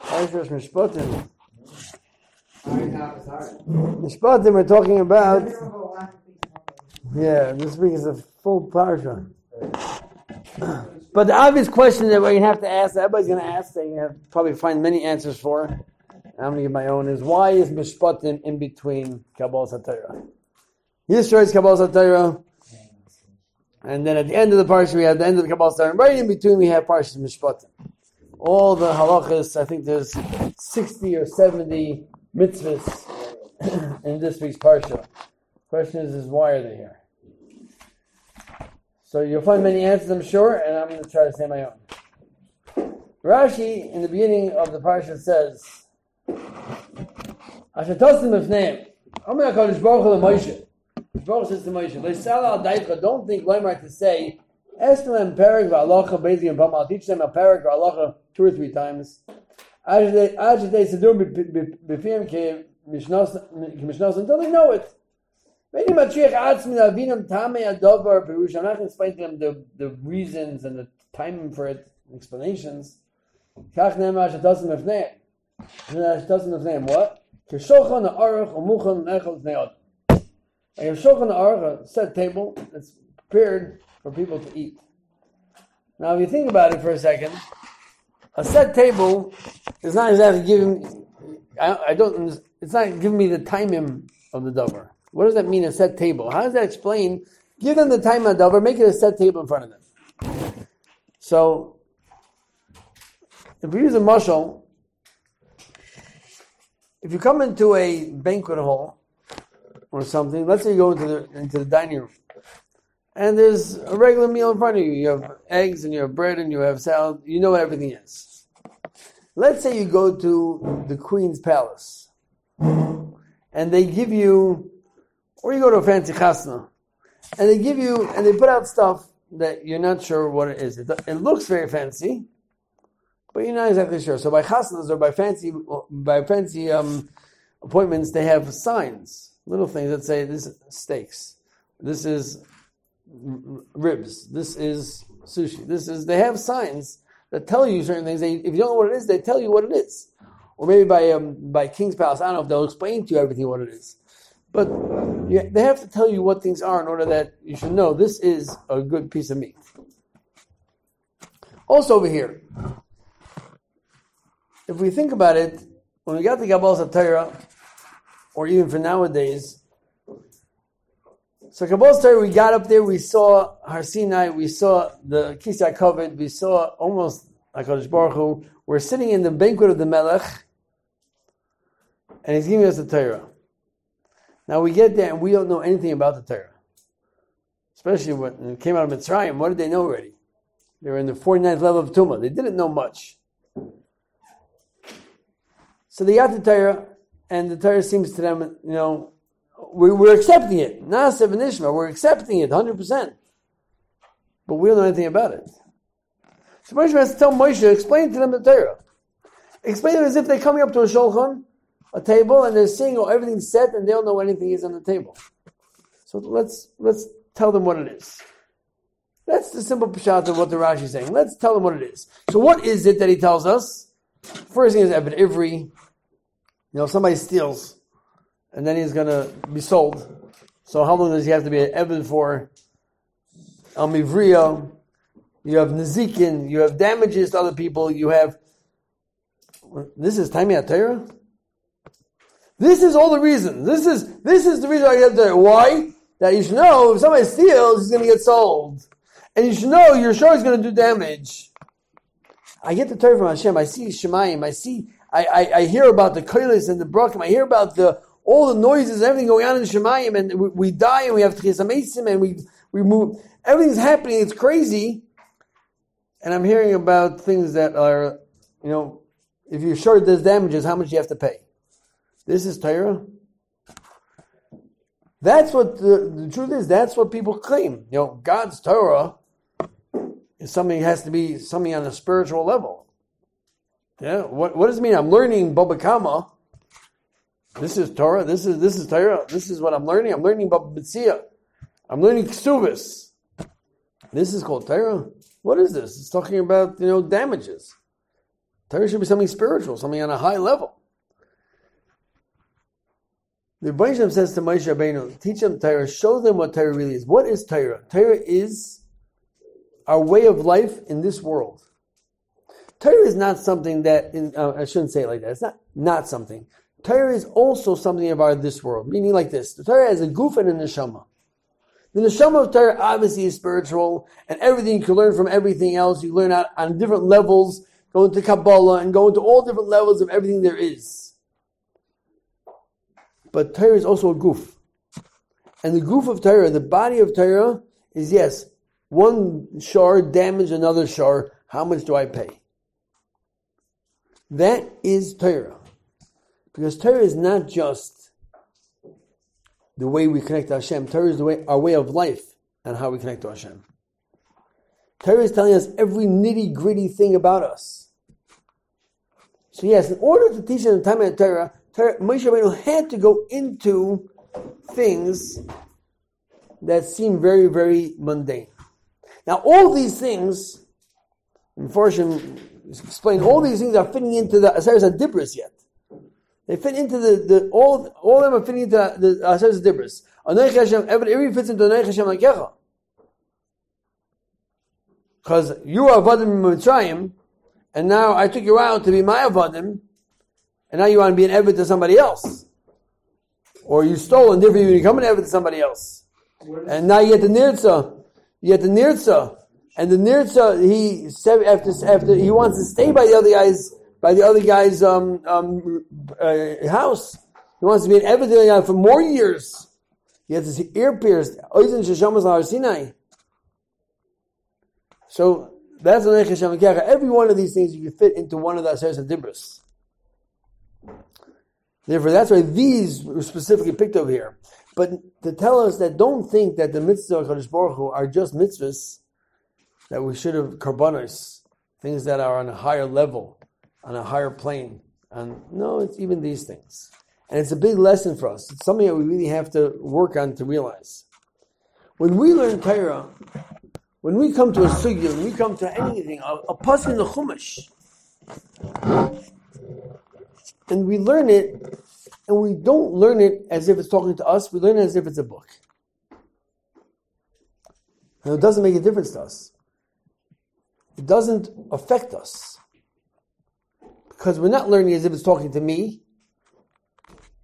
Parshas Mishpatim. Mishpatim we're talking about. Yeah, this week is a full parsha. But the obvious question that we're going to have to ask, everybody's going to ask, they have probably find many answers for. I'm going to give my own, is why is Mishpatim in between Kabbalas HaTorah? He destroys Kabbalas HaTorah. And then at the end of the parsha, we have the end of the Kabbalas HaTorah. Right in between, we have Parshas Mishpatim. All the halachas, I think there's 60 or 70 mitzvahs in this week's parsha. Question is, is why are they here? So you'll find many answers, I'm sure, and I'm going to try to say my own. Rashi, in the beginning of the parsha, says, "Ashatosim b'fneim." Amar Hakadosh Baruch Hu Moshe. Baruch says to Moshe, "Leisala al Don't think Leimar to say, "Estem perek v'alacha bezim and I'll teach them a perek v'alacha two or three times. Until they know it. I'm not going to explain to them the, the reasons and the time for it, explanations. What? Kishochan aruch umuchan nechel neod. A shochan aruch, set table that's prepared for people to eat. Now, if you think about it for a second, a set table is not exactly giving. I, I don't. It's not giving me the timing of the dover. What does that mean, a set table? How does that explain? Give them the time of the dover, make it a set table in front of them. So, if we use a mushal, if you come into a banquet hall or something, let's say you go into the into the dining room, and there's a regular meal in front of you. You have eggs and you have bread and you have salad. You know what everything is. Let's say you go to the Queen's Palace, and they give you or you go to a fancy chasna, and they give you, and they put out stuff that you're not sure what it is. It, it looks very fancy, but you're not exactly sure. So by chasnas or by fancy, by fancy um, appointments, they have signs, little things that say this is steaks, this is ribs, this is sushi, this is. They have signs that tell you certain things. They, if you don't know what it is, they tell you what it is. Or maybe by um, by King's Palace, I don't know if they'll explain to you everything what it is. But you, they have to tell you what things are in order that you should know this is a good piece of meat. Also over here, if we think about it, when we got the Kabbalas HaTorah, or even for nowadays, so Kabbalas HaTorah, we got up there, we saw Har Sinai, we saw the Kisai Kovet, we saw almost like Baruch Hu. We're sitting in the banquet of the Melech, and he's giving us the Torah. Now we get there and we don't know anything about the Torah. Especially when it came out of Mitzrayim, what did they know already? They were in the 49th level of Tumah. They didn't know much. So they got the Torah, and the Torah seems to them, you know, we, we're accepting it. Naaseh V'nishma, we're accepting it 100%. But we don't know anything about it. So Moshe has to tell Moshe, explain to them the Torah. Explain it as if they're coming up to a shulchan a table and they're seeing oh, everything's set and they don't know anything is on the table. So let's let's tell them what it is. That's the simple pshat of what the Rashi is saying. Let's tell them what it is. So what is it that he tells us? First thing is Ebed Ivri. You know, somebody steals and then he's going to be sold. So how long does he have to be an Ebed for? Um, Amivriya. You have Nazikin. You have damages to other people. You have. This is Taamei Torah? This is all the reason. This is this is the reason why I get there. Why? That you should know if somebody steals, he's going to get sold, and you should know you're sure he's going to do damage. I get the Torah from Hashem. I see Shemayim. I see. I, I, I hear about the koilis and the brokim. I hear about the all the noises, everything going on in Shemayim, and we, we die and we have Tchisamesim and we we move. Everything's happening. It's crazy, and I'm hearing about things that are, you know, if you're sure there's damages, how much you have to pay. This is Torah. That's what the, the, truth is. That's what people claim. You know, God's Torah is something has to be something on a spiritual level. Yeah. What, what does it mean? I'm learning Baba Kama. This is Torah. This is this is Torah. This is what I'm learning. I'm learning about B'tzia. I'm learning Ksuvis. This is called Torah. What is this? It's talking about you know damages. Torah should be something spiritual, something on a high level. The Rebbeinu says to Moshe Rabbeinu, teach them Torah, show them what Torah really is. What is Torah? Torah is our way of life in this world. Torah is not something that, in, uh, I shouldn't say it like that, it's not not something. Torah is also something about this world, meaning like this. The Torah has a goof and a neshama. The neshama of Torah obviously is spiritual, and everything you can learn from everything else. You learn out on different levels, go into Kabbalah, and go into all different levels of everything there is. But Torah is also a goof. And the goof of Torah, the body of Torah, is yes, one shard damaged another shard. How much do I pay? That is Torah. Because Torah is not just the way we connect to Hashem. Torah is the way, our way of life and how we connect to Hashem. Torah is telling us every nitty gritty thing about us. So yes, in order to teach them the time of Torah, Torah Moshe Rabbeinu had to go into things that seem very, very mundane. Now, all these things, unfortunately, explain, all these things are fitting into the Aseres Dibris yet. They fit into the, the all all of them are fitting into the Aseret uh, Dibris. Anoich Hashem, every fits into Anoich Hashem like Lakecha. Because you are Avadim Mitzrayim, and now I took you out to be my Avadim, and now you want to be an Evid to somebody else. Or you stole and therefore you become an Evid to somebody else. And now you get the Nirtza. You get the Nirtza. And the Nirtza, he said after, after he wants to stay by the other guys by the other guy's um, um, uh, house. He wants to be an Eved for more years. He has his ear pierced. So that's Every one of these things you can fit into one of the Aseres and Dibris. Therefore, that's why these were specifically picked over here. But to tell us that don't think that the mitzvahs of Baruch Hu are just mitzvahs that we should have karbanos, things that are on a higher level on a higher plane. And no, it's even these things. And it's a big lesson for us. It's something that we really have to work on to realize. When we learn Torah, when we come to a sugya, when we come to anything, a, a in the Chumash, and we learn it, and we don't learn it as if it's talking to us, we learn it as if it's a book. And it doesn't make a difference to us. It doesn't affect us because we're not learning as if it's talking to me.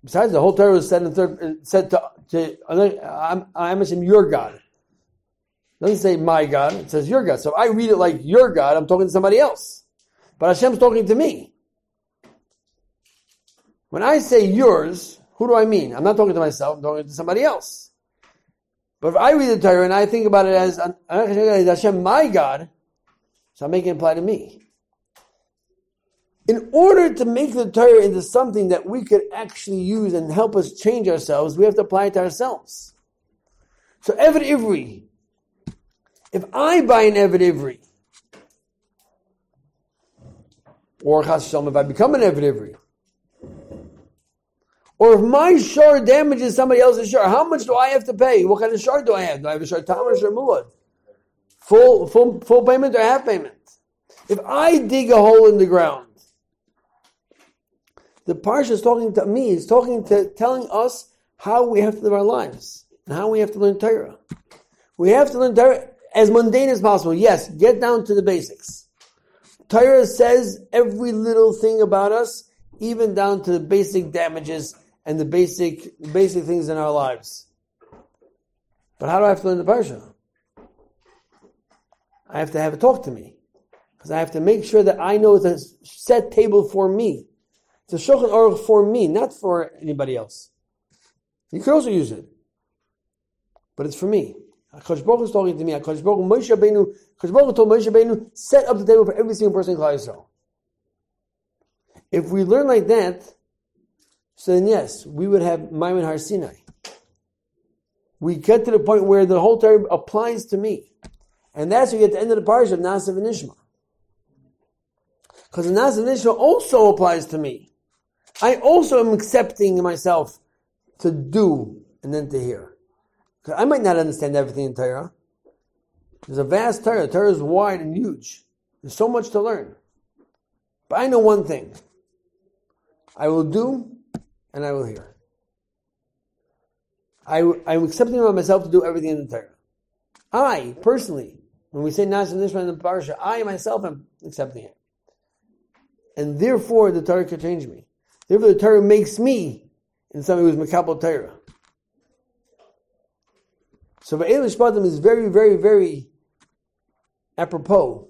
Besides, the whole Torah was said in third, uh, said to, to uh, I'm, I'm Hashem, your God. It doesn't say my God, it says your God. So I read it like your God, I'm talking to somebody else. But Hashem's talking to me. When I say yours, who do I mean? I'm not talking to myself, I'm talking to somebody else. But if I read the Torah and I think about it as Hashem, my God, so I'm making it apply to me in order to make the Torah into something that we could actually use and help us change ourselves, we have to apply it to ourselves. So Eved Ivri, if I buy an Eved Ivri, or Chashem, if I become an Eved Ivri, or if my shar damages somebody else's shar, how much do I have to pay? What kind of shar do I have? Do I have a shar tam or shar muad? Full, full, full payment or half payment? If I dig a hole in the ground, the parsha is talking to me. It's talking to telling us how we have to live our lives and how we have to learn Torah. We have to learn Torah as mundane as possible. Yes, get down to the basics. Torah says every little thing about us, even down to the basic damages and the basic basic things in our lives. But how do I have to learn the parsha? I have to have it talk to me because I have to make sure that I know a set table for me. It's a Shulchan Aruch for me, not for anybody else. You could also use it, but it's for me. Hakadosh Baruch is talking to me. Hakadosh Baruch Moshe Rabbeinu. Hakadosh Baruch told Moshe Rabbeinu set up the table for every single person in Klal Yisrael. If we learn like that, so then yes, we would have Maamad Har Sinai. We get to the point where the whole Torah applies to me, and that's where we get to the end of the parish of Naaseh V'nishma. Because the Naaseh V'nishma also applies to me. I also am accepting myself to do and then to hear. I might not understand everything in Torah. There's a vast Torah. Torah is wide and huge. There's so much to learn. But I know one thing. I will do and I will hear. I, I'm accepting myself to do everything in the Torah. I, personally, when we say Naaseh V'nishma in the Parsha, I myself am accepting it. And therefore the Torah can change me. Therefore the Torah makes me in somebody who's Makabal Torah. So Ve'el Shpatim is very, very, very apropos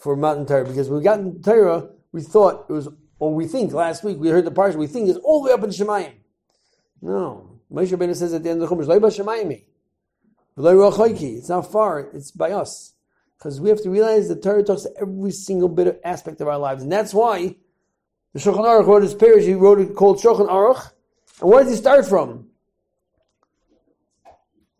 for Matan Torah because when we got in Torah, we thought it was, or we think last week we heard the parsha, we think it's all the way up in Shemayim. No, Moshe Rabbeinu says at the end of the Chumash, It's not far; it's by us. Because we have to realize the Torah talks to every single bit of aspect of our lives, and that's why the Shulchan Aruch wrote his parish. He wrote it called Shulchan Aruch, and where does he start from?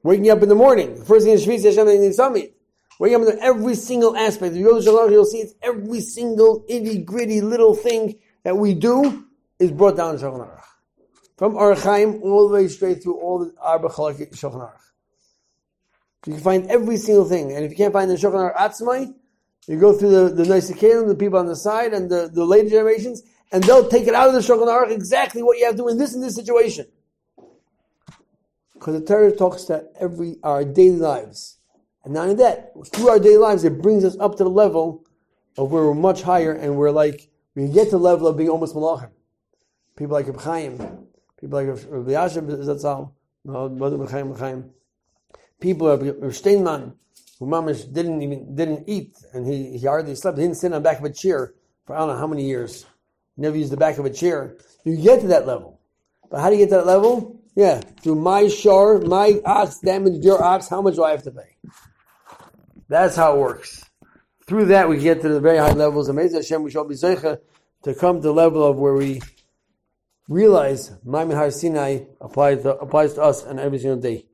Waking up in the morning, the first thing in Shvitz Hashem in summit. Waking up in every single aspect. If you go to Shalom, you'll see it's every single itty gritty little thing that we do is brought down in Shulchan Aruch. From Aruch all the way straight through all the Arba Chalak Shulchan Aruch. You can find every single thing. And if you can't find the Shulchan Aruch Atzmai, you go through the, the Nisakelim, the people on the side, and the, the later generations, and they'll take it out of the Shulchan Aruch exactly what you have to do in this and this situation. Because the Torah talks to every our daily lives. And not only that, through our daily lives, it brings us up to the level of where we're much higher and we're like, we get to the level of being almost malachim. People like Reb Chaim, people like Rabbi Yashem Zatzal, Mother Chaim Chaim. People like Reb Steinman, who mamish didn't even didn't eat and he, he hardly slept. He didn't sit on the back of a chair for I don't know how many years. Never use the back of a chair. You get to that level. But how do you get to that level? Yeah, through my shore, my ox damaged your ox, how much do I have to pay? That's how it works. Through that, we get to the very high levels. Amazing Hashem, we shall be zeicha to come to the level of where we realize Maamad Har Sinai applies to, applies to us on every single day.